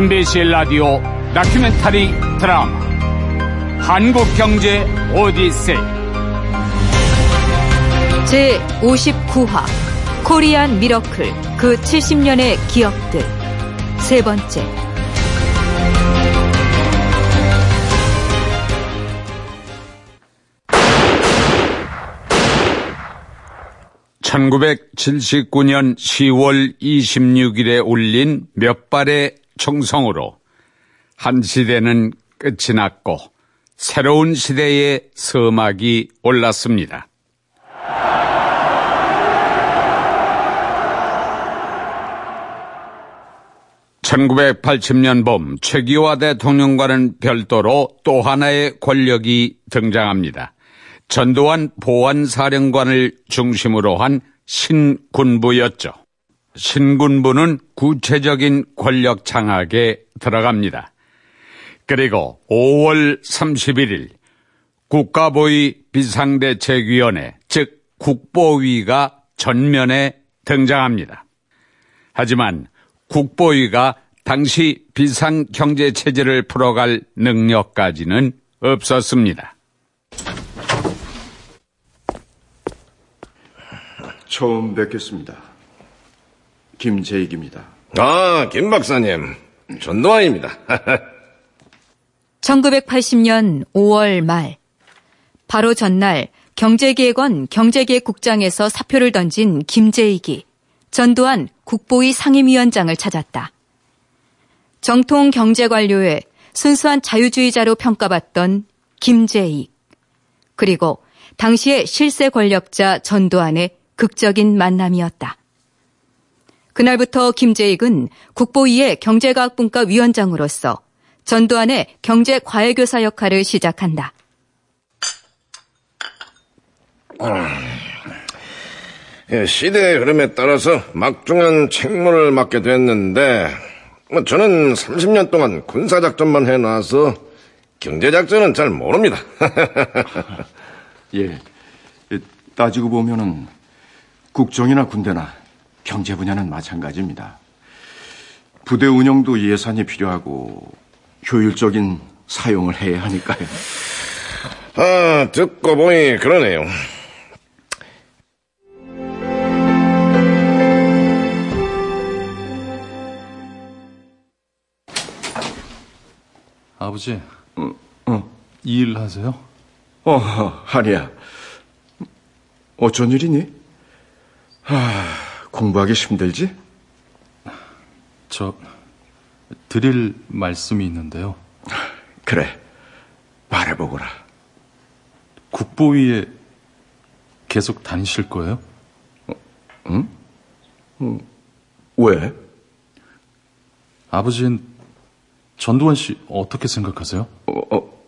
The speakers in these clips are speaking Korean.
MBC 라디오 다큐멘터리 드라마 한국경제 오디세이. 제 59화 코리안 미러클 그 70년의 기억들. 세 번째. 1979년 10월 26일에 울린 몇 발의 총성으로 한 시대는 끝이 났고 새로운 시대의 서막이 올랐습니다. (1980년) 봄 최기화 대통령과는 별도로 또 하나의 권력이 등장합니다. 전두환 보안사령관을 중심으로 한 신군부였죠. 신군부는 구체적인 권력 장악에 들어갑니다. 그리고 5월 31일 국가보위 비상대책위원회, 즉 국보위가 전면에 등장합니다. 하지만 국보위가 당시 비상경제체제를 풀어갈 능력까지는 없었습니다. 처음 뵙겠습니다. 김재익입니다. 아, 김 박사님. 전노아입니다. 1980년 5월 말 바로 전날 경제기획원 경제기획국장에서 사표를 던진 김재익이 전두환 국보위 상임위원장을 찾았다. 정통 경제관료의 순수한 자유주의자로 평가받던 김재익 그리고 당시의 실세 권력자 전두환의 극적인 만남이었다. 그날부터 김재익은 국보위의 경제과학분과 위원장으로서 전두환의 경제과외교사 역할을 시작한다. 음, 시대의 흐름에 따라서 막중한 책무를 맡게 됐는데 뭐 저는 30년 동안 군사작전만 해놔서 경제작전은 잘 모릅니다. 예, 따지고 보면은 국정이나 군대나 경제 분야는 마찬가지입니다. 부대 운영도 예산이 필요하고 효율적인 사용을 해야 하니까요. 아, 듣고 보니 그러네요. 아버지, 어, 어. 일 하세요? 어, 한이야. 어쩐 일이니? 하, 공부하기 힘들지? 저 드릴 말씀이 있는데요. 그래, 말해보거라. 국보위에 계속 다니실 거예요? 응? 응? 왜? 아버지는 전두환 씨 어떻게 생각하세요? 어, 어,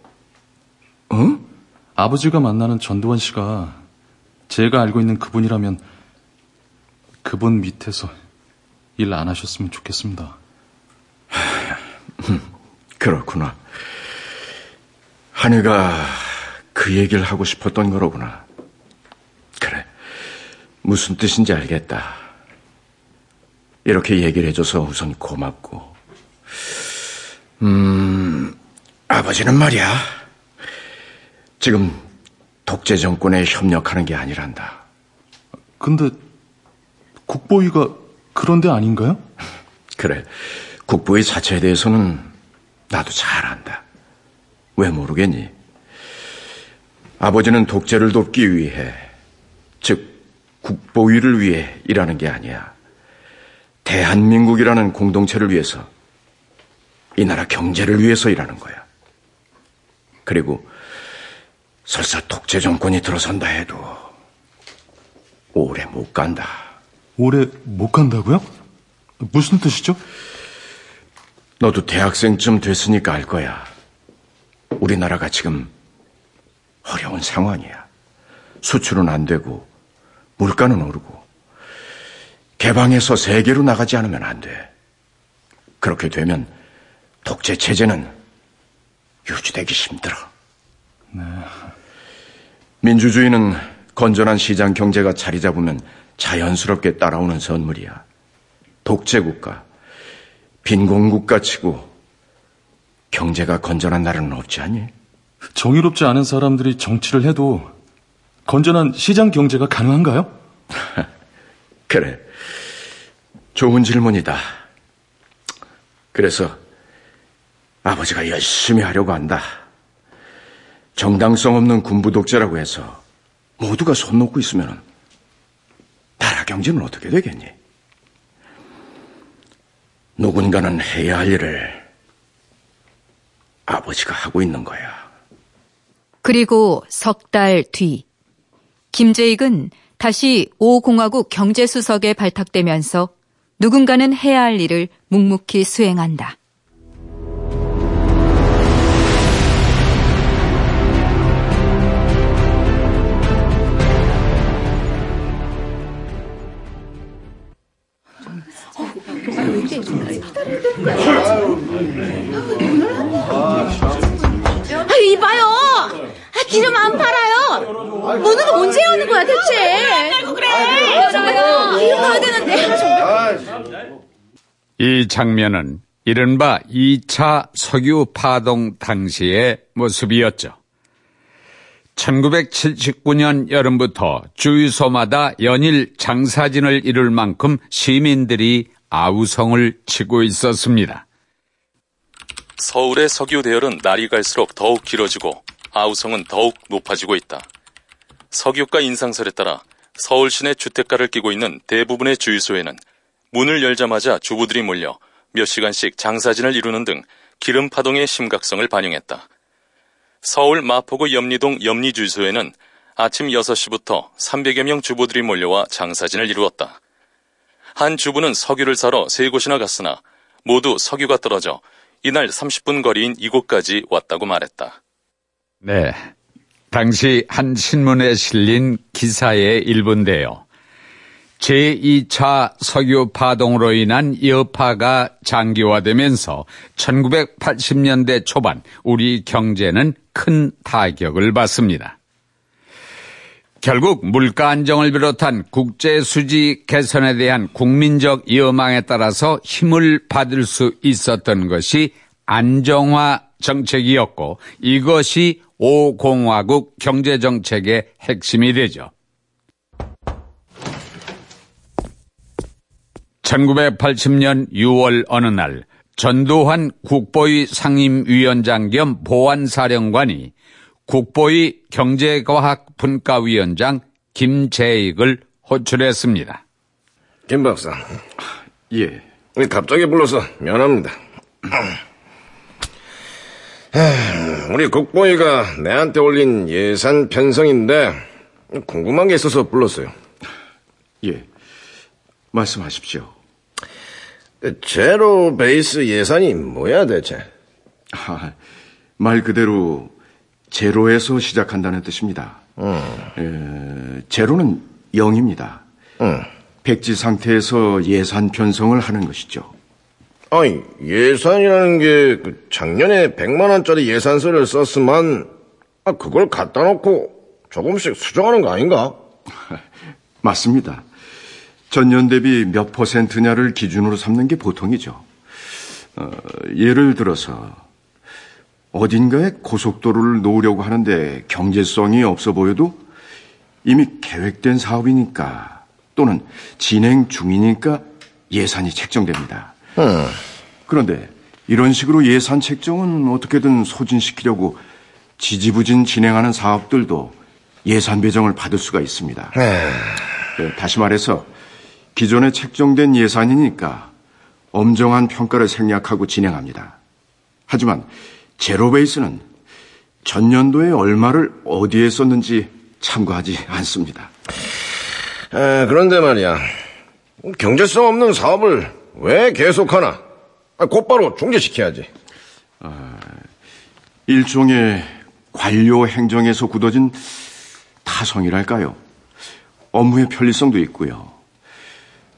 응? 아버지가 만나는 전두환 씨가 제가 알고 있는 그분이라면 그분 밑에서 일 안 하셨으면 좋겠습니다. 그렇구나. 한이가 그 얘기를 하고 싶었던 거로구나. 그래. 무슨 뜻인지 알겠다. 이렇게 얘기를 해줘서 우선 고맙고. 음, 아버지는 말이야. 지금 독재 정권에 협력하는 게 아니란다. 근데 국보위가 그런데 아닌가요? 그래. 국부의 자체에 대해서는 나도 잘 안다. 왜 모르겠니? 아버지는 독재를 돕기 위해, 즉, 국보위를 위해 일하는 게 아니야. 대한민국이라는 공동체를 위해서, 이 나라 경제를 위해서 일하는 거야. 그리고 설사 독재 정권이 들어선다 해도 오래 못 간다. 오래 못 간다고요? 무슨 뜻이죠? 너도 대학생쯤 됐으니까 알 거야. 우리나라가 지금 어려운 상황이야. 수출은 안 되고 물가는 오르고 개방해서 세계로 나가지 않으면 안 돼. 그렇게 되면 독재 체제는 유지되기 힘들어. 네. 민주주의는 건전한 시장 경제가 자리 잡으면 자연스럽게 따라오는 선물이야. 독재 국가, 빈공국가 치고 경제가 건전한 나라는 없지 않니? 정의롭지 않은 사람들이 정치를 해도 건전한 시장 경제가 가능한가요? 그래. 좋은 질문이다. 그래서 아버지가 열심히 하려고 한다. 정당성 없는 군부 독재라고 해서 모두가 손 놓고 있으면 나라 경제는 어떻게 되겠니? 누군가는 해야 할 일을 아버지가 하고 있는 거야. 그리고 석 달 뒤, 김재익은 다시 오공화국 경제수석에 발탁되면서 누군가는 해야 할 일을 묵묵히 수행한다. 아, 이봐요. 아, 기름 안 팔아요. 문은 언제 여는 거야 대체? 이 장면은 이른바 2차 석유 파동 당시의 모습이었죠. 1979년 여름부터 주유소마다 연일 장사진을 이룰 만큼 시민들이 아우성을 치고 있었습니다. 서울의 석유 대열은 날이 갈수록 더욱 길어지고 아우성은 더욱 높아지고 있다. 석유가 인상설에 따라 서울 시내 주택가를 끼고 있는 대부분의 주유소에는 문을 열자마자 주부들이 몰려 몇 시간씩 장사진을 이루는 등 기름 파동의 심각성을 반영했다. 서울 마포구 염리동 염리주유소에는 아침 6시부터 300여 명 주부들이 몰려와 장사진을 이루었다. 한 주부는 석유를 사러 세 곳이나 갔으나 모두 석유가 떨어져 이날 30분 거리인 이곳까지 왔다고 말했다. 네. 당시 한 신문에 실린 기사의 일부인데요. 제2차 석유 파동으로 인한 여파가 장기화되면서 1980년대 초반 우리 경제는 큰 타격을 받습니다. 결국 물가 안정을 비롯한 국제 수지 개선에 대한 국민적 여망에 따라서 힘을 받을 수 있었던 것이 안정화 정책이었고 이것이 5공화국 경제 정책의 핵심이 되죠. 1980년 6월 어느 날 전두환 국보위 상임위원장 겸 보안사령관이 국보위 경제과학분과위원장 김재익을 호출했습니다. 김 박사, 예. 우리 갑자기 불러서 미안합니다. 에, 우리 국보위가 내한테 올린 예산 편성인데 궁금한 게 있어서 불렀어요. 예. 말씀하십시오. 제로 베이스 예산이 뭐야 대체? 아, 말 그대로 제로에서 시작한다는 뜻입니다. 에, 제로는 0입니다. 응. 백지 상태에서 예산 편성을 하는 것이죠. 아니 예산이라는 게 그 작년에 100만 원짜리 예산서를 썼으면 아, 그걸 갖다 놓고 조금씩 수정하는 거 아닌가? 맞습니다. 전년 대비 몇 퍼센트냐를 기준으로 삼는 게 보통이죠. 어, 예를 들어서 어딘가에 고속도로를 놓으려고 하는데 경제성이 없어 보여도 이미 계획된 사업이니까 또는 진행 중이니까 예산이 책정됩니다. 그런데 이런 식으로 예산 책정은 어떻게든 소진시키려고 지지부진 진행하는 사업들도 예산 배정을 받을 수가 있습니다. 네, 다시 말해서 기존에 책정된 예산이니까 엄정한 평가를 생략하고 진행합니다. 하지만 제로베이스는 전년도에 얼마를 어디에 썼는지 참고하지 않습니다. 에, 그런데 말이야 경제성 없는 사업을 왜 계속하나? 아, 곧바로 중지시켜야지. 일종의 관료 행정에서 굳어진 타성이랄까요. 업무의 편리성도 있고요.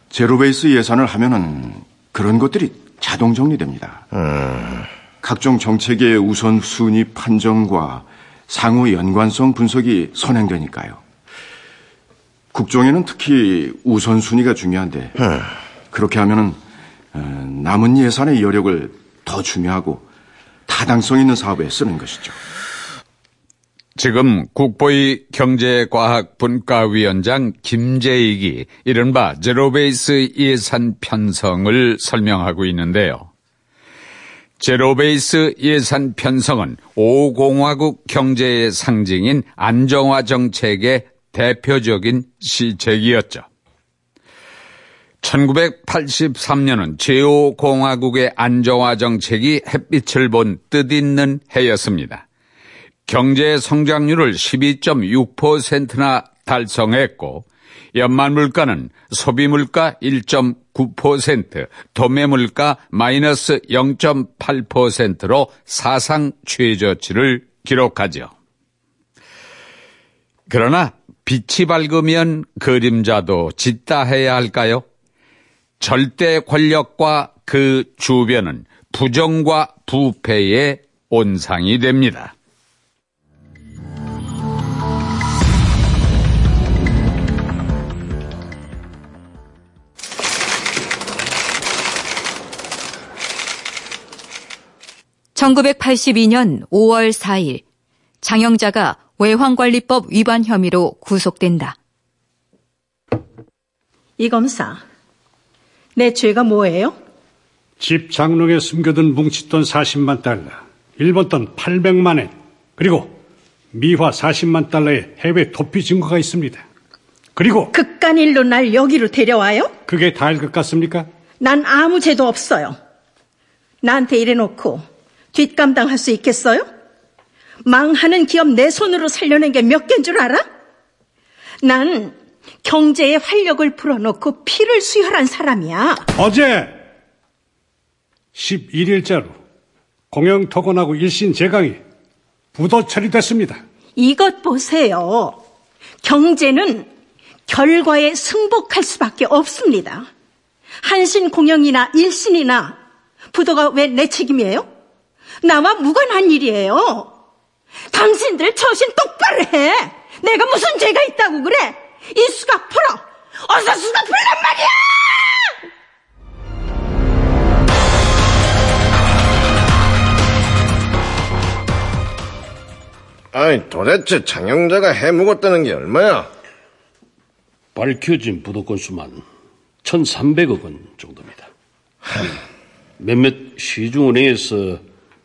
제로베이스 예산을 하면은 그런 것들이 자동 정리됩니다. 각종 정책의 우선순위 판정과 상호 연관성 분석이 선행되니까요. 국정에는 특히 우선순위가 중요한데 그렇게 하면은 어, 남은 예산의 여력을 더 중요하고 타당성 있는 사업에 쓰는 것이죠. 지금 국보의 경제과학분과위원장 김재익이 이른바 제로베이스 예산 편성을 설명하고 있는데요. 제로베이스 예산 편성은 5공화국 경제의 상징인 안정화 정책의 대표적인 시책이었죠. 1983년은 제5공화국의 안정화 정책이 햇빛을 본 뜻있는 해였습니다. 경제 성장률을 12.6%나 달성했고 연말 물가는 소비 물가 1.9%, 도매 물가 마이너스 0.8%로 사상 최저치를 기록하죠. 그러나 빛이 밝으면 그림자도 짙다 해야 할까요? 절대 권력과 그 주변은 부정과 부패의 온상이 됩니다. (1982년 5월 4일) 장영자가 외환관리법 위반 혐의로 구속된다. 이 검사, 내 죄가 뭐예요? 집 장롱에 숨겨둔 뭉칫돈 40만 달러, 일본 돈 800만 엔, 그리고 미화 40만 달러의 해외 도피 증거가 있습니다. 그리고 극간 일로 날 여기로 데려와요? 그게 다일 것 같습니까? 난 아무 죄도 없어요. 나한테 이래놓고 뒷감당할 수 있겠어요? 망하는 기업 내 손으로 살려낸 게 몇 개인 줄 알아? 난 경제에 활력을 불어넣고 피를 수혈한 사람이야. 어제 11일자로 공영토건하고 일신 제강이 부도 처리됐습니다. 이것 보세요. 경제는 결과에 승복할 수밖에 없습니다. 한신 공영이나 일신이나 부도가 왜 내 책임이에요? 나와 무관한 일이에요. 당신들 처신 똑바로 해. 내가 무슨 죄가 있다고 그래? 이 수갑 풀어. 어서 수갑 풀란 말이야! 아니, 도대체 장영자가 해묵었다는 게 얼마야? 밝혀진 부도 건수만 1,300억 원 정도입니다. 몇몇 시중은행에서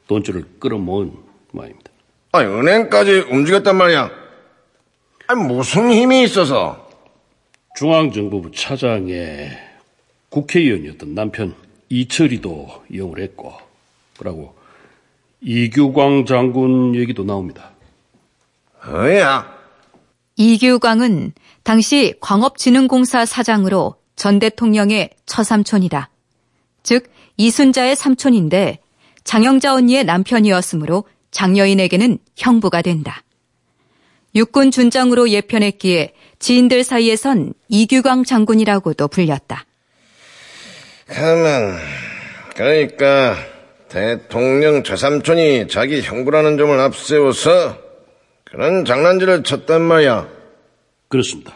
돈줄을 끌어모은 모양입니다. 아니, 은행까지 움직였단 말이야. 아니, 무슨 힘이 있어서? 중앙정보부 차장의 국회의원이었던 남편 이철이도 이용을 했고, 그러고 이규광 장군 얘기도 나옵니다. 뭐야? 이규광은 당시 광업진흥공사 사장으로 전 대통령의 처삼촌이다. 즉 이순자의 삼촌인데 장영자 언니의 남편이었으므로 장여인에게는 형부가 된다. 육군 준장으로 예편했기에 지인들 사이에선 이규광 장군이라고도 불렸다. 그러면, 그러니까, 대통령 저삼촌이 자기 형부라는 점을 앞세워서 그런 장난질을 쳤단 말이야. 그렇습니다.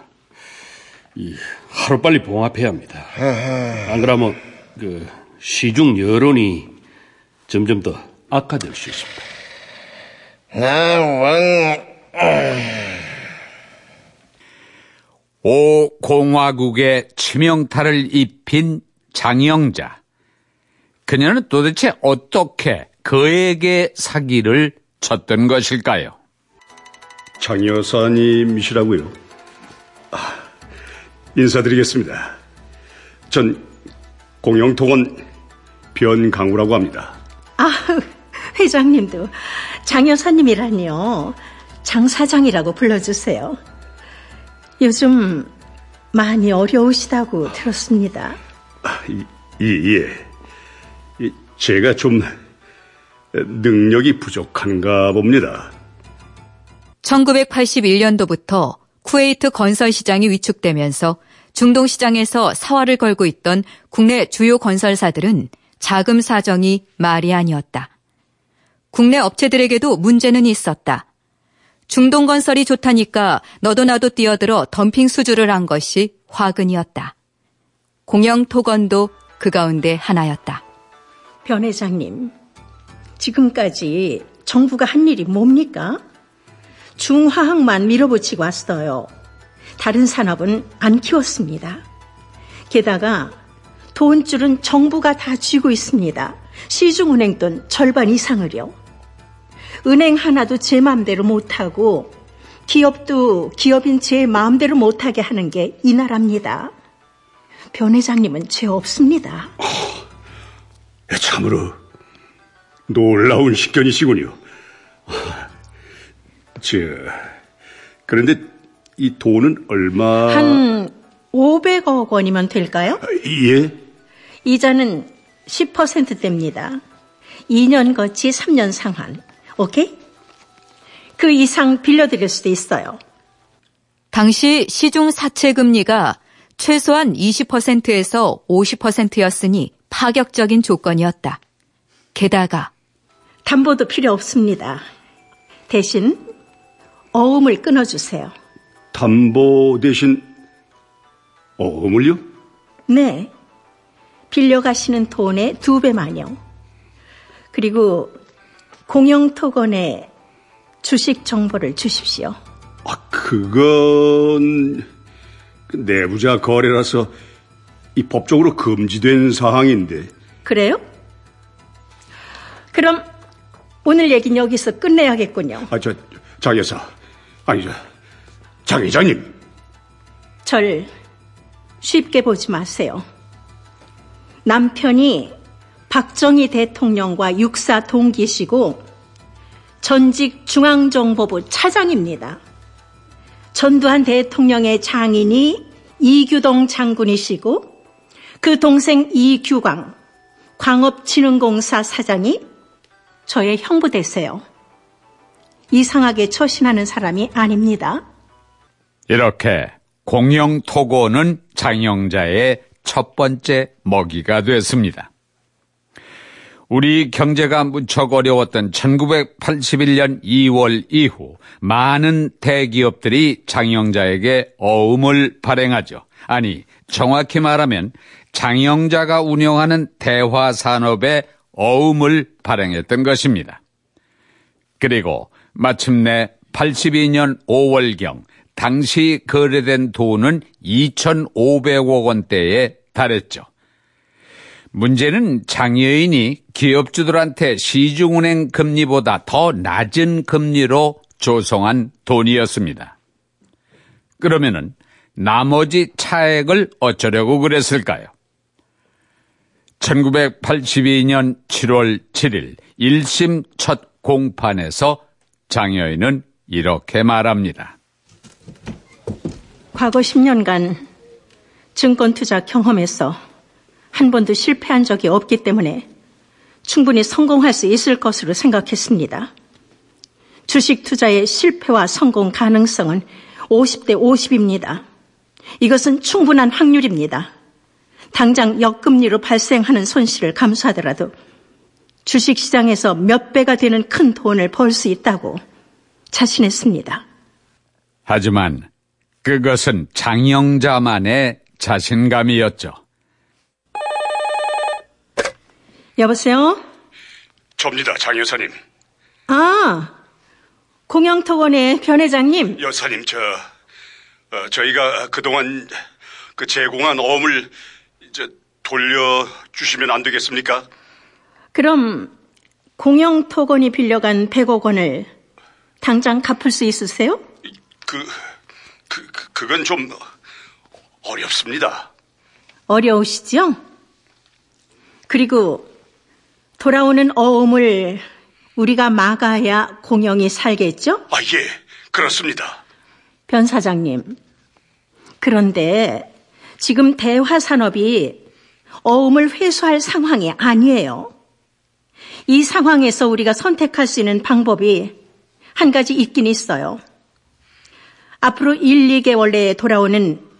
이, 하루빨리 봉합해야 합니다. 안 그러면 그 시중 여론이 점점 더 악화될 수 있습니다. 나원 오 공화국의 치명타를 입힌 장영자. 그녀는 도대체 어떻게 그에게 사기를 쳤던 것일까요? 장 여사님이시라고요? 아, 인사드리겠습니다. 전 공영통원 변강우라고 합니다. 아, 회장님도 장 여사님이라니요. 장 사장이라고 불러주세요. 요즘 많이 어려우시다고 들었습니다. 아, 예. 이, 제가 좀 능력이 부족한가 봅니다. 1981년도부터 쿠웨이트 건설 시장이 위축되면서 중동 시장에서 사활을 걸고 있던 국내 주요 건설사들은 자금 사정이 말이 아니었다. 국내 업체들에게도 문제는 있었다. 중동 건설이 좋다니까 너도 나도 뛰어들어 덤핑 수주를 한 것이 화근이었다. 공영 토건도 그 가운데 하나였다. 변 회장님, 지금까지 정부가 한 일이 뭡니까? 중화학만 밀어붙이고 왔어요. 다른 산업은 안 키웠습니다. 게다가 돈줄은 정부가 다 쥐고 있습니다. 시중은행 돈 절반 이상을요. 은행 하나도 제 마음대로 못하고 기업도 기업인 제 마음대로 못하게 하는 게 이 나라입니다. 변 회장님은 죄 없습니다. 어, 참으로 놀라운 식견이시군요. 저, 그런데 이 돈은 얼마? 한 500억 원이면 될까요? 예? 이자는 10%대입니다. 2년 거치 3년 상환. 오케이? 그 이상 빌려드릴 수도 있어요. 당시 시중 사채 금리가 최소한 20%에서 50%였으니 파격적인 조건이었다. 게다가 담보도 필요 없습니다. 대신 어음을 끊어주세요. 담보 대신 어음을요? 네. 빌려가시는 돈의 두 배만요. 그리고 공영토건에 주식 정보를 주십시오. 아, 그건 그 내부자 거래라서 이 법적으로 금지된 사항인데. 그래요? 그럼 오늘 얘기는 여기서 끝내야겠군요. 아, 저, 장 여사. 아니, 저, 장 회장님. 절 쉽게 보지 마세요. 남편이 박정희 대통령과 육사 동기시고 전직 중앙정보부 차장입니다. 전두환 대통령의 장인이 이규동 장군이시고 그 동생 이규광 광업진흥공사 사장이 저의 형부 되세요. 이상하게 처신하는 사람이 아닙니다. 이렇게 공영토고는 장영자의 첫 번째 먹이가 됐습니다. 우리 경제가 무척 어려웠던 1981년 2월 이후 많은 대기업들이 장영자에게 어음을 발행하죠. 아니, 정확히 말하면 장영자가 운영하는 대화 산업에 어음을 발행했던 것입니다. 그리고 마침내 82년 5월경 당시 거래된 돈은 2,500억 원대에 달했죠. 문제는 장여인이 기업주들한테 시중은행 금리보다 더 낮은 금리로 조성한 돈이었습니다. 그러면은 나머지 차액을 어쩌려고 그랬을까요? 1982년 7월 7일 1심 첫 공판에서 장여인은 이렇게 말합니다. 과거 10년간 증권 투자 경험에서 한 번도 실패한 적이 없기 때문에 충분히 성공할 수 있을 것으로 생각했습니다. 주식 투자의 실패와 성공 가능성은 50대 50입니다. 이것은 충분한 확률입니다. 당장 역금리로 발생하는 손실을 감수하더라도 주식 시장에서 몇 배가 되는 큰 돈을 벌 수 있다고 자신했습니다. 하지만 그것은 장영자만의 자신감이었죠. 여보세요? 접니다, 장 여사님. 아, 공영토건의 변 회장님. 여사님, 저, 어, 저희가 그동안 그 제공한 어음을 이제 돌려주시면 안 되겠습니까? 그럼 공영토건이 빌려간 100억 원을 당장 갚을 수 있으세요? 그, 그, 그 그건 좀 어렵습니다. 어려우시죠? 그리고 돌아오는 어음을 우리가 막아야 공영이 살겠죠? 아, 예, 그렇습니다. 변 사장님. 그런데 지금 대화 산업이 어음을 회수할 상황이 아니에요. 이 상황에서 우리가 선택할 수 있는 방법이 한 가지 있긴 있어요. 앞으로 1, 2개월 내에 돌아오는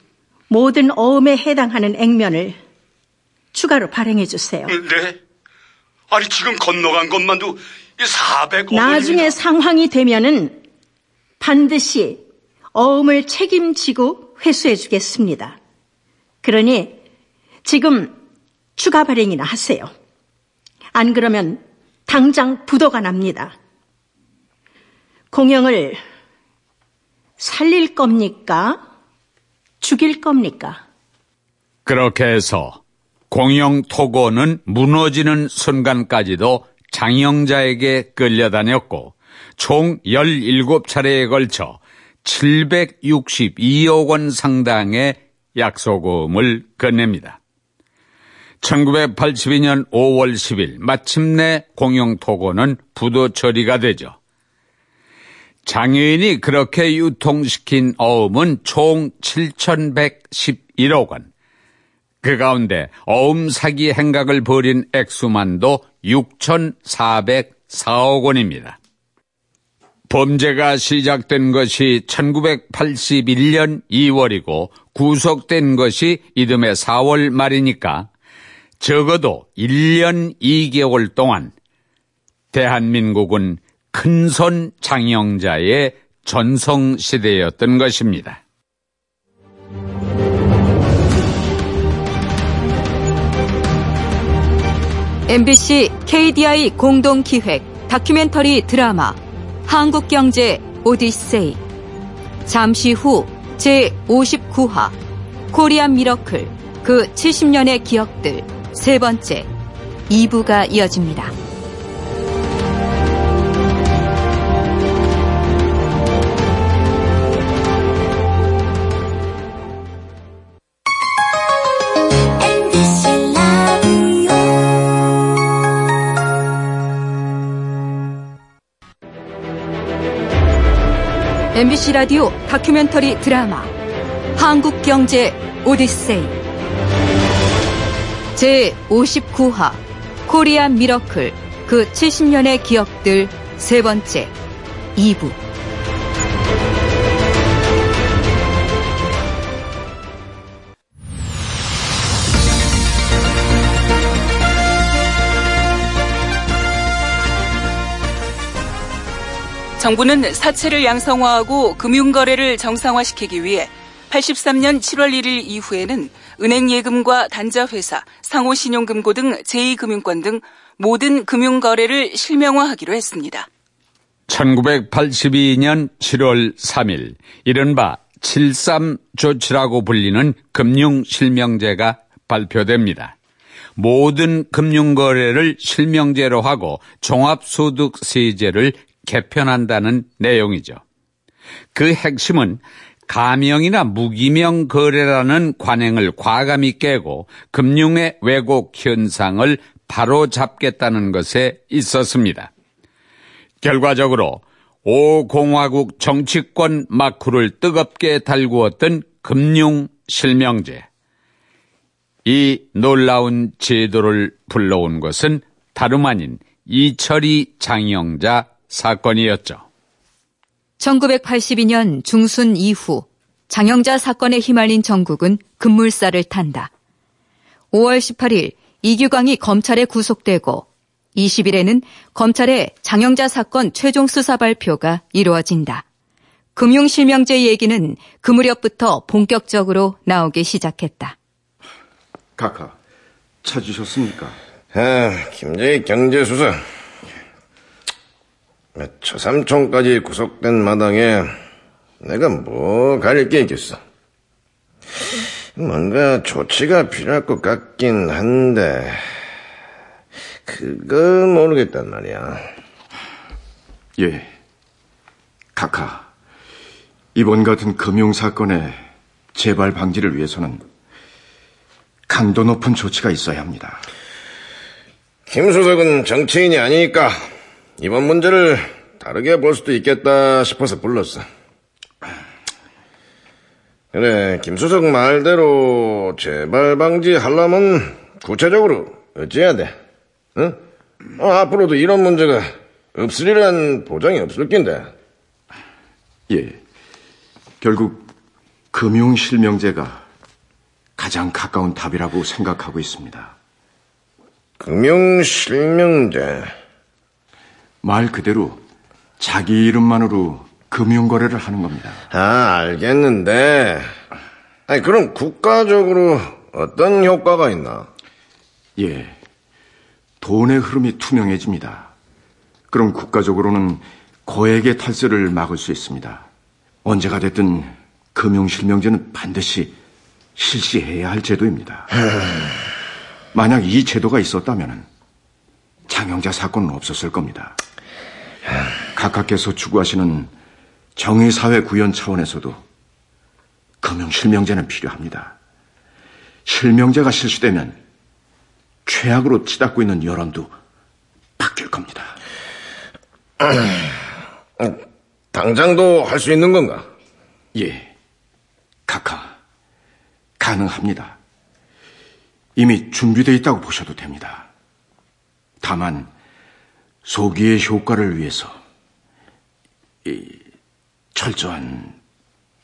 모든 어음에 해당하는 액면을 추가로 발행해 주세요. 네? 아니, 지금 건너간 것만도 400억 나중에 상황이 되면은 반드시 어음을 책임지고 회수해 주겠습니다. 그러니 지금 추가 발행이나 하세요. 안 그러면 당장 부도가 납니다. 공영을 살릴 겁니까? 죽일 겁니까? 그렇게 해서 공영 토고는 무너지는 순간까지도 장영자에게 끌려다녔고 총 17차례에 걸쳐 762억 원 상당의 약소금을 건넵니다. 1982년 5월 10일 마침내 공영토고는 부도 처리가 되죠. 장애인이 그렇게 유통시킨 어음은 총 7,111억 원. 그 가운데 어음 사기 행각을 벌인 액수만도 6,404억 원입니다. 범죄가 시작된 것이 1981년 2월이고 구속된 것이 이듬해 4월 말이니까 적어도 1년 2개월 동안 대한민국은 큰손 장영자의 전성시대였던 것입니다. MBC KDI 공동기획 다큐멘터리 드라마 한국경제 오디세이 잠시 후 제59화 코리안 미러클 그 70년의 기억들 세 번째 2부가 이어집니다. MBC 라디오 다큐멘터리 드라마 한국경제 오디세이. 제59화 코리안 미러클 그 70년의 기억들 세 번째 2부 정부는 사채를 양성화하고 금융거래를 정상화시키기 위해 83년 7월 1일 이후에는 은행 예금과 단자회사, 상호신용금고 등 제2금융권 등 모든 금융거래를 실명화하기로 했습니다. 1982년 7월 3일 이른바 73 조치라고 불리는 금융실명제가 발표됩니다. 모든 금융거래를 실명제로 하고 종합소득세제를 개편한다는 내용이죠. 그 핵심은 가명이나 무기명 거래라는 관행을 과감히 깨고 금융의 왜곡 현상을 바로 잡겠다는 것에 있었습니다. 결과적으로 오공화국 정치권 마크를 뜨겁게 달구었던 금융 실명제. 이 놀라운 제도를 불러온 것은 다름 아닌 이철이 장영자 사건이었죠. 1982년 중순 이후 장영자 사건에 휘말린 정국은 급물살을 탄다. 5월 18일 이규광이 검찰에 구속되고 20일에는 검찰의 장영자 사건 최종 수사 발표가 이루어진다. 금융실명제 얘기는 그 무렵부터 본격적으로 나오기 시작했다. 카카, 찾으셨습니까? 아, 김재희 경제수사. 처삼촌까지 구속된 마당에 내가 뭐 가릴 게 있겠어. 뭔가 조치가 필요할 것 같긴 한데 그거 모르겠단 말이야. 예. 카카. 이번 같은 금융 사건의 재발 방지를 위해서는 강도 높은 조치가 있어야 합니다. 김 수석은 정치인이 아니니까 이번 문제를 다르게 볼 수도 있겠다 싶어서 불렀어. 그래, 김 수석 말대로 재발 방지 하려면 구체적으로 어찌해야 돼? 응? 어, 앞으로도 이런 문제가 없으리란 보장이 없을 낀데. 예. 결국 금융 실명제가 가장 가까운 답이라고 생각하고 있습니다. 금융 실명제. 말 그대로 자기 이름만으로 금융거래를 하는 겁니다. 아, 알겠는데. 아니, 그럼 국가적으로 어떤 효과가 있나? 예. 돈의 흐름이 투명해집니다. 그럼 국가적으로는 거액의 탈세를 막을 수 있습니다. 언제가 됐든 금융실명제는 반드시 실시해야 할 제도입니다. 만약 이 제도가 있었다면 장영자 사건은 없었을 겁니다. 각하께서 추구하시는 정의사회 구현 차원에서도 금융 실명제는 필요합니다. 실명제가 실시되면 최악으로 치닫고 있는 여론도 바뀔 겁니다. 당장도 할 수 있는 건가? 예, 각하, 가능합니다. 이미 준비되어 있다고 보셔도 됩니다. 다만, 소기의 효과를 위해서 이 철저한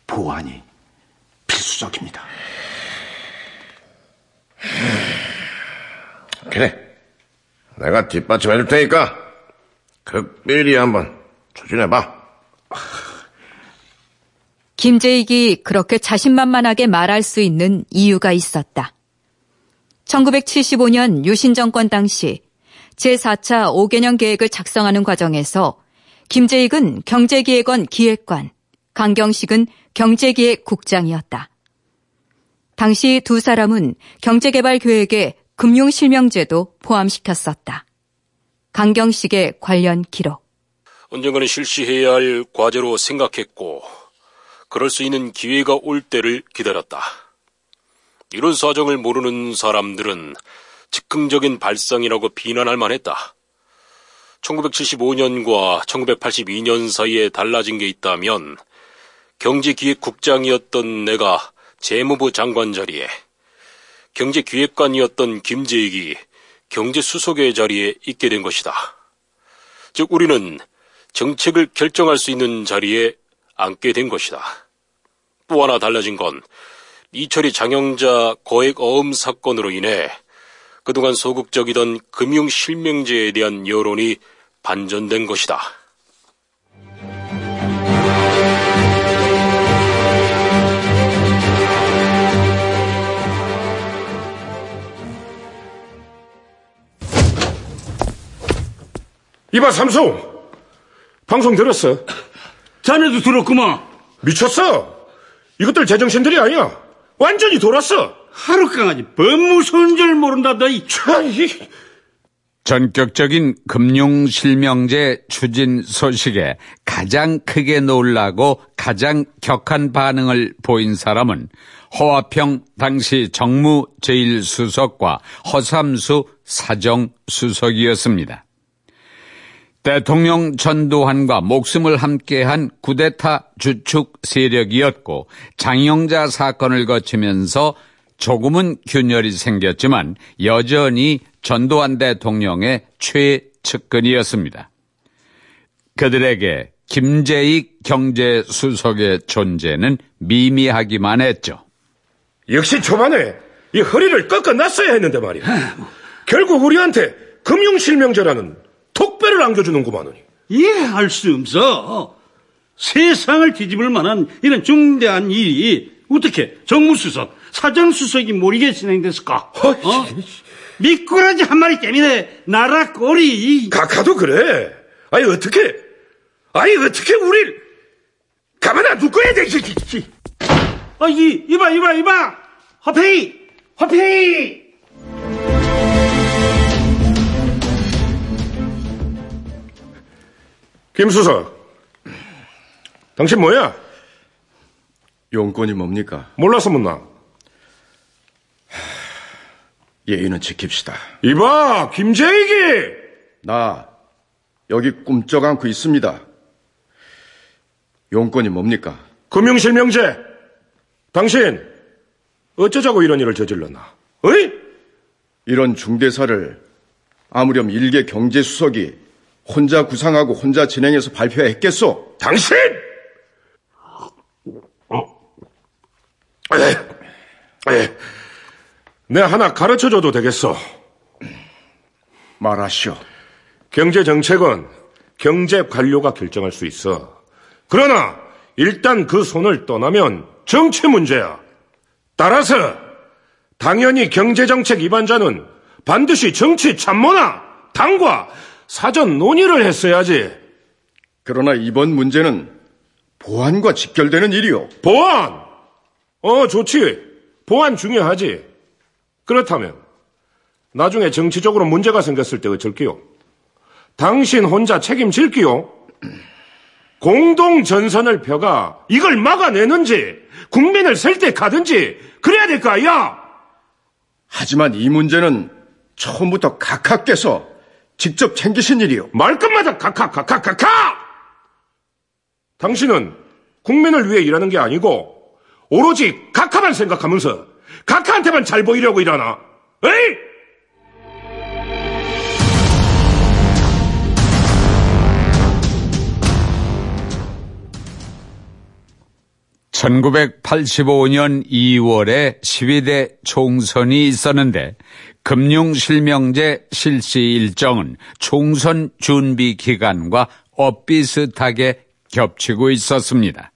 보안이 필수적입니다. 그래. 내가 뒷받침해 줄 테니까 극비리 한번 추진해 봐. 김재익이 그렇게 자신만만하게 말할 수 있는 이유가 있었다. 1975년 유신 정권 당시 제4차 5개년 계획을 작성하는 과정에서 김재익은 경제기획원 기획관, 강경식은 경제기획 국장이었다. 당시 두 사람은 경제개발 계획에 금융실명제도 포함시켰었다. 강경식의 관련 기록. 언젠가는 실시해야 할 과제로 생각했고, 그럴 수 있는 기회가 올 때를 기다렸다. 이런 사정을 모르는 사람들은 즉흥적인 발상이라고 비난할 만했다. 1975년과 1982년 사이에 달라진 게 있다면 경제기획국장이었던 내가 재무부 장관 자리에 경제기획관이었던 김재익이 경제수석의 자리에 있게 된 것이다. 즉 우리는 정책을 결정할 수 있는 자리에 앉게 된 것이다. 또 하나 달라진 건 이철이 장영자 거액 어음 사건으로 인해 그동안 소극적이던 금융 실명제에 대한 여론이 반전된 것이다. 이봐 삼성! 방송 들었어? 자네도 들었구만. 미쳤어? 이것들 제정신들이 아니야. 완전히 돌았어 하루 강아지 법무서운 줄 모른다 너희 전격적인 금융 실명제 추진 소식에 가장 크게 놀라고 가장 격한 반응을 보인 사람은 허화평 당시 정무 제1수석과 허삼수 사정수석이었습니다. 대통령 전두환과 목숨을 함께한 구데타 주축 세력이었고 장영자 사건을 거치면서 조금은 균열이 생겼지만 여전히 전두환 대통령의 최측근이었습니다. 그들에게 김재익 경제수석의 존재는 미미하기만 했죠. 역시 초반에 이 허리를 꺾어놨어야 했는데 말이야. 결국 우리한테 금융실명제라는 독배를 안겨주는구만으니. 이해할 수 없어. 세상을 뒤집을 만한 이런 중대한 일이 어떻게 정무수석, 사정수석이 모르게 진행됐을까? 어? 미꾸라지 한 마리 때문에 나라 꼴이. 각하도 그래. 아니 어떻게? 아니 어떻게 우릴 가만 놔둘 거야? 아, 이, 이봐, 이봐, 이봐! 화폐이! 화폐이! 김수석, 당신 뭐야? 용건이 뭡니까? 몰라서 묻나? 예의는 지킵시다. 이봐, 김재익이! 나 여기 꿈쩍 않고 있습니다. 용건이 뭡니까? 금융실명제. 당신 어쩌자고 이런 일을 저질렀나? 어이? 이런 중대사를 아무렴 일개 경제수석이 혼자 구상하고 혼자 진행해서 발표했겠소? 당신! 에, 에, 내 하나 가르쳐줘도 되겠어. 말하시오. 경제 정책은 경제 관료가 결정할 수 있어. 그러나 일단 그 손을 떠나면 정치 문제야. 따라서 당연히 경제 정책 위반자는 반드시 정치 참모나 당과 사전 논의를 했어야지. 그러나 이번 문제는 보안과 직결되는 일이요. 보안! 어, 좋지. 보안 중요하지. 그렇다면 나중에 정치적으로 문제가 생겼을 때 어쩔게요? 당신 혼자 책임질게요? 공동 전선을 펴가 이걸 막아내는지 국민을 설득하든지 그래야 될 거 아니야? 하지만 이 문제는 처음부터 각하께서 직접 챙기신 일이요. 말끝마다 각하, 각하, 각하! 당신은 국민을 위해 일하는 게 아니고 오로지 각하만 생각하면서 각하한테만 잘 보이려고 일하나? 에이! 1985년 2월에 12대 총선이 있었는데 금융실명제 실시 일정은 총선 준비 기간과 엇비슷하게 겹치고 있었습니다.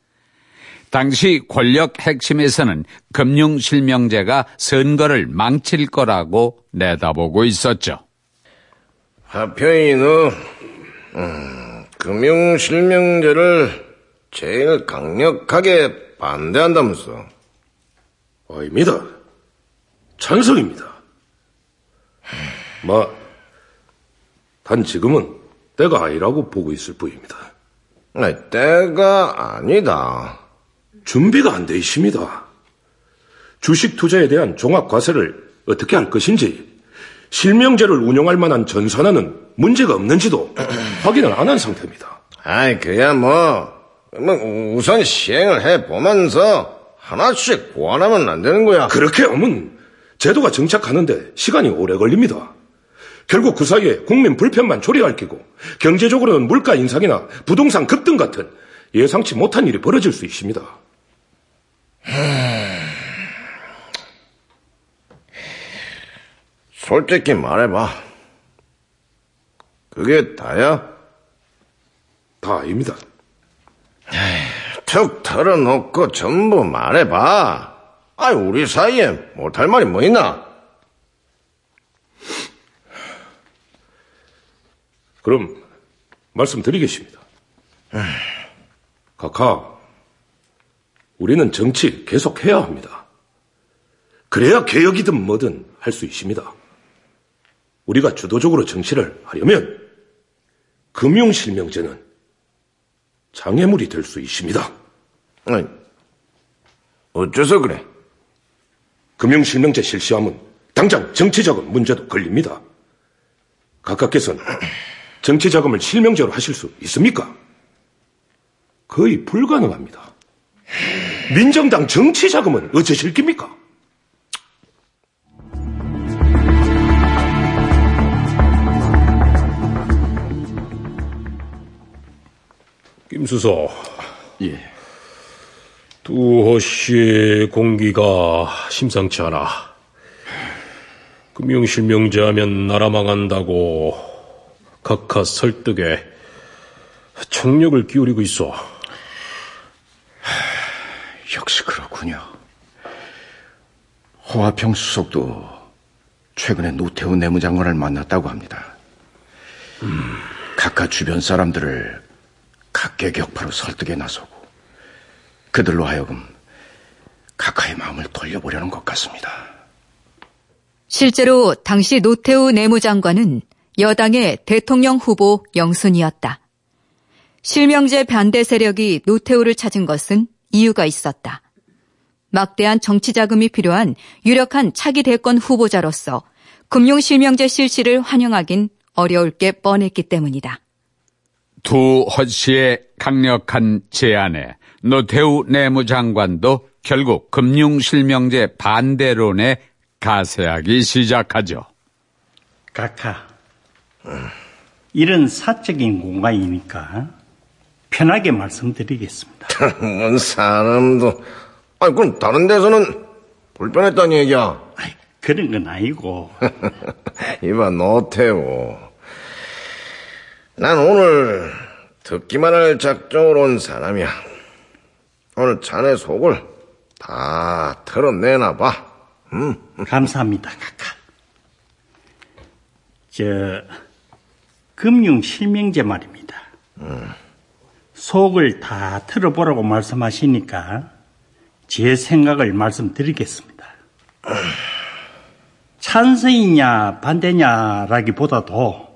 당시 권력 핵심에서는 금융실명제가 선거를 망칠 거라고 내다보고 있었죠. 하평이는 음, 금융실명제를 제일 강력하게 반대한다면서. 아닙니다. 찬성입니다. 마, 단 지금은 때가 아니라고 보고 있을 뿐입니다. 아니, 때가 아니다. 준비가 안 돼 있습니다. 주식 투자에 대한 종합 과세를 어떻게 할 것인지, 실명제를 운영할 만한 전산화는 문제가 없는지도 확인을 안 한 상태입니다. 아이, 그야 뭐, 뭐 우선 시행을 해보면서 하나씩 보완하면 안 되는 거야. 그렇게 하면 제도가 정착하는데 시간이 오래 걸립니다. 결국 그 사이에 국민 불편만 조리할 끼고 경제적으로는 물가 인상이나 부동산 급등 같은 예상치 못한 일이 벌어질 수 있습니다. 솔직히 말해봐. 그게 다야? 다입니다. 툭 털어놓고 전부 말해봐. 아이, 우리 사이에 못할 말이 뭐 있나? 그럼 말씀드리겠습니다. 카카, 우리는 정치 계속해야 합니다. 그래야 개혁이든 뭐든 할 수 있습니다. 우리가 주도적으로 정치를 하려면 금융실명제는 장애물이 될 수 있습니다. 아니, 어째서 그래? 금융실명제 실시하면 당장 정치자금 문제도 걸립니다. 각각께서는 정치자금을 실명제로 하실 수 있습니까? 거의 불가능합니다. 민정당 정치 자금은 어쩌실 겁니까? 김수서. 예. 두호 씨의 공기가 심상치 않아. 금융실명제 하면 나라 망한다고 각하 설득에 청력을 기울이고 있어. 역시 그렇군요. 허화평 수석도 최근에 노태우 내무장관을 만났다고 합니다. 음. 각하 주변 사람들을 각계 격파로 설득에 나서고 그들로 하여금 각하의 마음을 돌려보려는 것 같습니다. 실제로 당시 노태우 내무장관은 여당의 대통령 후보 영순이었다. 실명제 반대 세력이 노태우를 찾은 것은 이유가 있었다. 막대한 정치 자금이 필요한 유력한 차기 대권 후보자로서 금융실명제 실시를 환영하긴 어려울 게 뻔했기 때문이다. 두허 씨의 강력한 제안에 노태우 내무장관도 결국 금융실명제 반대론에 가세하기 시작하죠. 각하, 이런 사적인 공간이니까 편하게 말씀드리겠습니다. 사람도, 아니, 그럼 다른 데서는 불편했다는 얘기야? 아이, 그런 건 아니고. 이봐, 노태우. 난 오늘 듣기만 할 작정으로 온 사람이야. 오늘 자네 속을 다 털어내나 봐. 응? 감사합니다, 카카. 저 금융 실명제 말입니다. 속을 다 틀어보라고 말씀하시니까 제 생각을 말씀드리겠습니다. 찬성이냐 반대냐라기보다도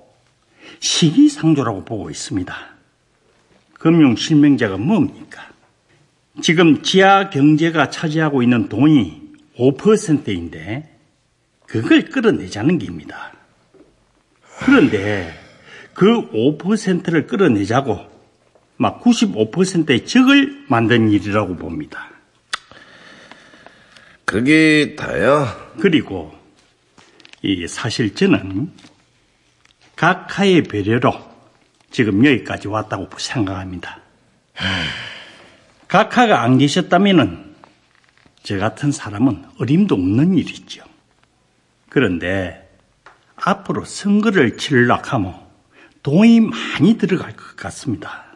시기상조라고 보고 있습니다. 금융 실명제가 뭡니까? 지금 지하 경제가 차지하고 있는 돈이 5%인데 그걸 끌어내자는 겁니다. 그런데 그 5%를 끌어내자고 막 95%의 적을 만든 일이라고 봅니다. 그게 다야? 그리고 이 사실 저는 각하의 배려로 지금 여기까지 왔다고 생각합니다. 각하가 안 계셨다면은 저 같은 사람은 어림도 없는 일이죠. 그런데 앞으로 선거를 치르려고 하면 돈이 많이 들어갈 것 같습니다.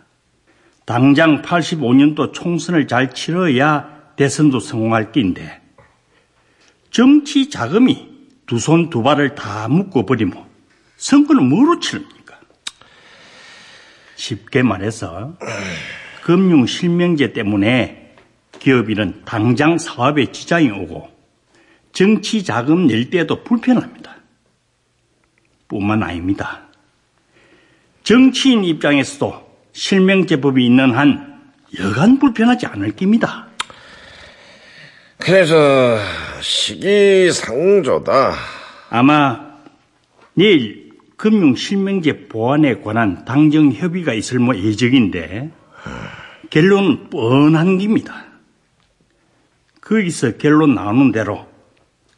당장 85년도 총선을 잘 치러야 대선도 성공할 낀데 정치 자금이 두 손 두 발을 다 묶어버리면 선거는 뭐로 치릅니까? 쉽게 말해서 금융 실명제 때문에 기업인은 당장 사업에 지장이 오고 정치 자금 낼 때도 불편합니다. 뿐만 아닙니다. 정치인 입장에서도 실명제법이 있는 한 여간 불편하지 않을 겁니다. 그래서 시기상조다. 아마 내일 금융실명제 보완에 관한 당정 협의가 있을 뭐 예정인데 결론은 뻔한 겁니다. 거기서 결론 나오는 대로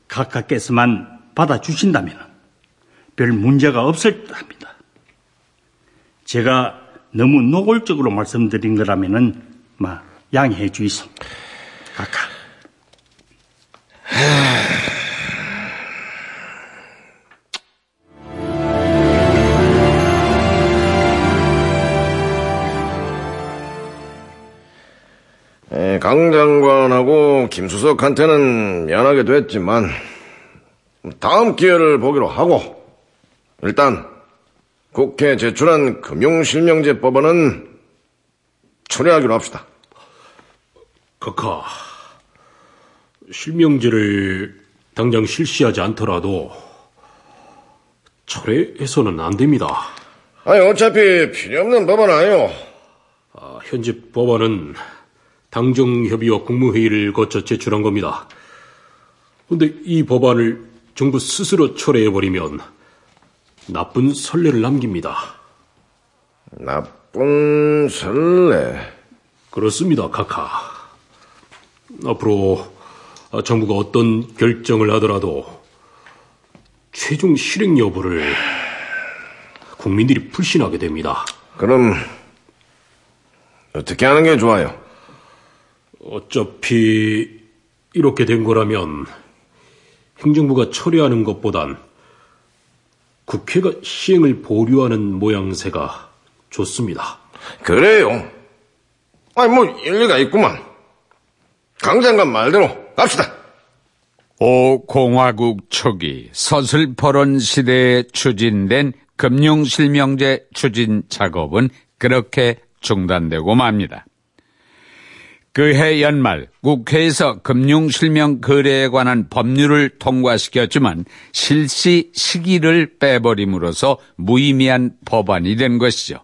각하께서만 받아주신다면 별 문제가 없을 듯 합니다. 제가 너무 노골적으로 말씀드린 거라면은 막 양해해 주이소. 에, 강 장관하고 김수석한테는 미안하게 됐지만 다음 기회를 보기로 하고 일단 국회 제출한 금융실명제 법안은 철회하기로 합시다. 각하, 실명제를 당장 실시하지 않더라도 철회해서는 안 됩니다. 아니 어차피 필요 없는 법안 아니요. 아, 현재 법안은 당정협의와 국무회의를 거쳐 제출한 겁니다. 근데 이 법안을 정부 스스로 철회해버리면 나쁜 선례를 남깁니다. 나쁜 선례? 그렇습니다, 카카. 앞으로 정부가 어떤 결정을 하더라도 최종 실행 여부를 국민들이 불신하게 됩니다. 그럼 어떻게 하는 게 좋아요? 어차피 이렇게 된 거라면 행정부가 처리하는 것보단 국회가 시행을 보류하는 모양새가 좋습니다. 그래요. 아니 뭐 일리가 있구만. 강 장관 말대로 갑시다. 오 공화국 초기 서슬퍼런 시대에 추진된 금융실명제 추진 작업은 그렇게 중단되고 맙니다. 그해 연말 국회에서 금융실명 거래에 관한 법률을 통과시켰지만 실시 시기를 빼버림으로써 무의미한 법안이 된 것이죠.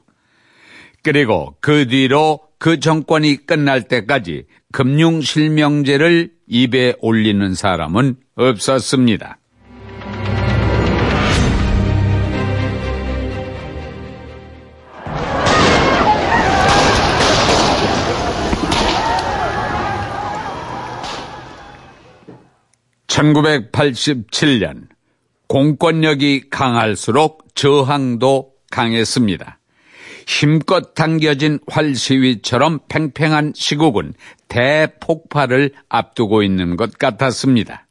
그리고 그 뒤로 그 정권이 끝날 때까지 금융실명제를 입에 올리는 사람은 없었습니다. (1987년) 공권력이 강할수록 저항도 강했습니다. 힘껏 당겨진 활시위처럼 팽팽한 시국은 대폭발을 앞두고 있는 것 같았습니다.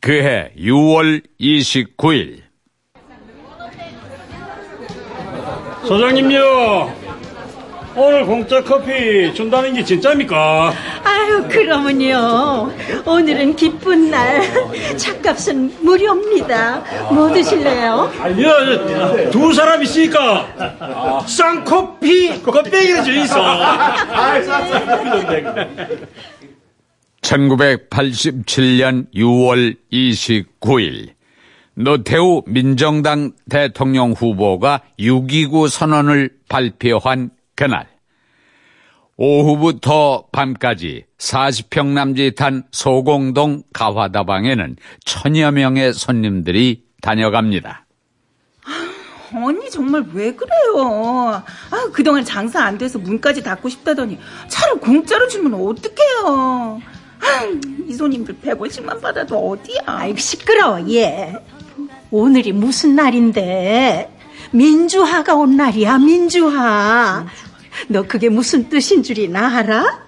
그해 6월 29일 소장님요 오늘 공짜 커피 준다는 게 진짜입니까? 아유, 그러면요. 오늘은 기쁜 날. 차값은 무료입니다. 뭐 드실래요? 야, 두 사람 있으니까 쌍커피 껍데기를 줘 있어. 1987년 6월 29일 노태우 민정당 대통령 후보가 6.29 선언을 발표한 그날 오후부터 밤까지 40평 남짓한 소공동 가화다방에는 천여 명의 손님들이 다녀갑니다. 언니 정말 왜 그래요? 아, 그동안 장사 안 돼서 문까지 닫고 싶다더니 차를 공짜로 주면 어떡해요? 아, 이 손님들 150만 받아도 어디야? 아이고, 시끄러워, 얘. 오늘이 무슨 날인데? 민주화가 온 날이야, 민주화. 너 그게 무슨 뜻인 줄이나 알아?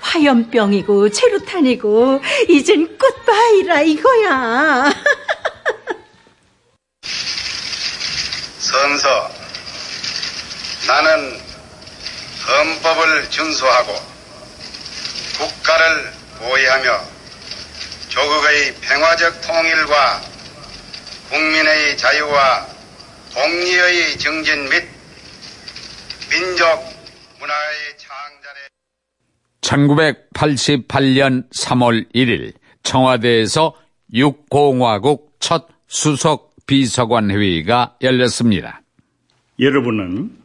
화염병이고 체류탄이고 이젠 꽃바이라 이거야. 선서 나는 헌법을 준수하고 국가를 보위하며 조국의 평화적 통일과 국민의 자유와 공리의 증진 및 민족 문화의 창달에 1988년 3월 1일 청와대에서 육공화국 첫 수석 비서관 회의가 열렸습니다. 여러분은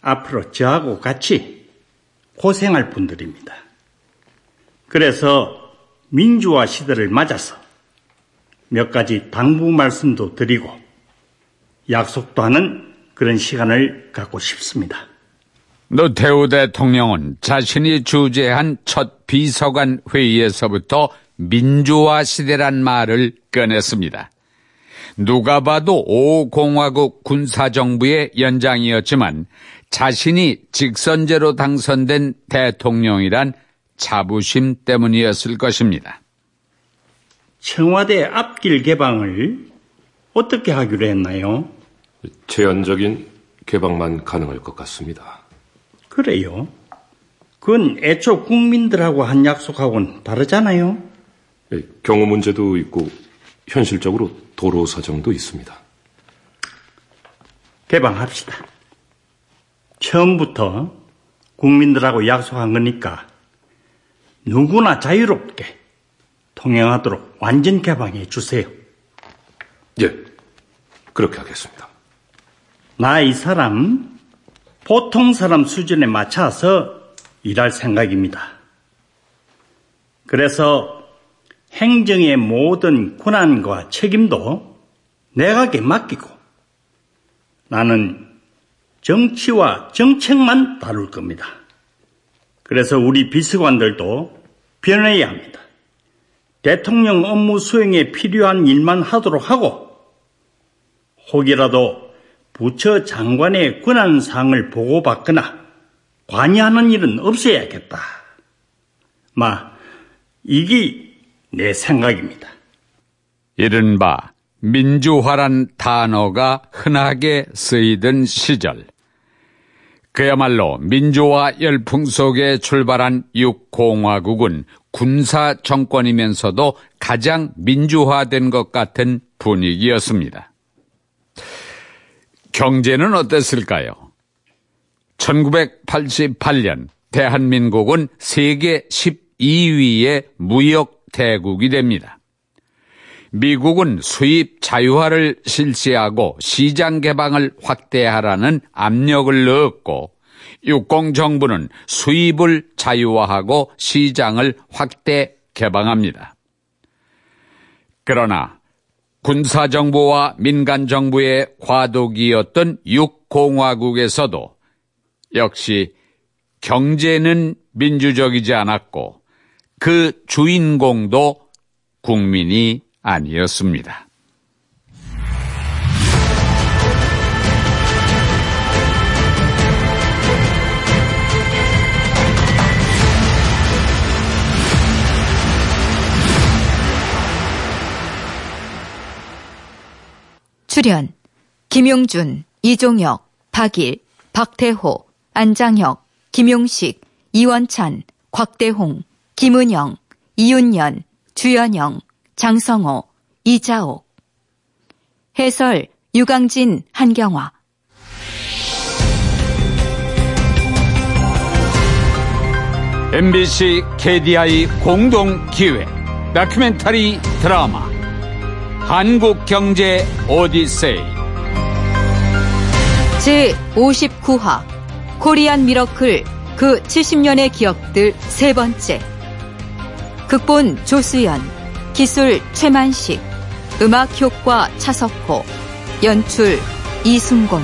앞으로 저하고 같이 고생할 분들입니다. 그래서 민주화 시대를 맞아서 몇 가지 당부 말씀도 드리고 약속도 하는 그런 시간을 갖고 싶습니다. 노태우 대통령은 자신이 주재한 첫 비서관 회의에서부터 민주화 시대란 말을 꺼냈습니다. 누가 봐도 5공화국 군사정부의 연장이었지만 자신이 직선제로 당선된 대통령이란 자부심 때문이었을 것입니다. 청와대 앞길 개방을 어떻게 하기로 했나요? 제한적인 개방만 가능할 것 같습니다. 그래요. 그건 애초 국민들하고 한 약속하고는 다르잖아요. 예, 경호 문제도 있고 현실적으로 도로 사정도 있습니다. 개방합시다. 처음부터 국민들하고 약속한 거니까 누구나 자유롭게 통행하도록 완전 개방해 주세요. 예, 그렇게 하겠습니다. 나 이 사람 보통 사람 수준에 맞춰서 일할 생각입니다. 그래서 행정의 모든 권한과 책임도 내각에 맡기고 나는 정치와 정책만 다룰 겁니다. 그래서 우리 비서관들도 변해야 합니다. 대통령 업무 수행에 필요한 일만 하도록 하고 혹이라도 부처 장관의 권한사항을 보고받거나 관여하는 일은 없어야겠다. 마, 이게 내 생각입니다. 이른바 민주화란 단어가 흔하게 쓰이던 시절. 그야말로 민주화 열풍 속에 출발한 육공화국은 군사 정권이면서도 가장 민주화된 것 같은 분위기였습니다. 경제는 어땠을까요? 1988년 대한민국은 세계 12위의 무역 대국이 됩니다. 미국은 수입 자유화를 실시하고 시장 개방을 확대하라는 압력을 넣었고 육공 정부는 수입을 자유화하고 시장을 확대 개방합니다. 그러나 군사정부와 민간정부의 과도기였던 육공화국에서도 역시 경제는 민주적이지 않았고 그 주인공도 국민이 아니었습니다. 출연 김용준, 이종혁, 박일, 박태호, 안장혁, 김용식, 이원찬, 곽대홍, 김은영, 이윤연, 주연영, 장성호, 이자옥. 해설 유강진, 한경화. MBC KDI 공동 기획 다큐멘터리 드라마 한국 경제 오디세이. 제 59화 코리안 미러클 그 70년의 기억들 세 번째. 극본 조수연 기술 최만식 음악 효과 차석호 연출 이순곤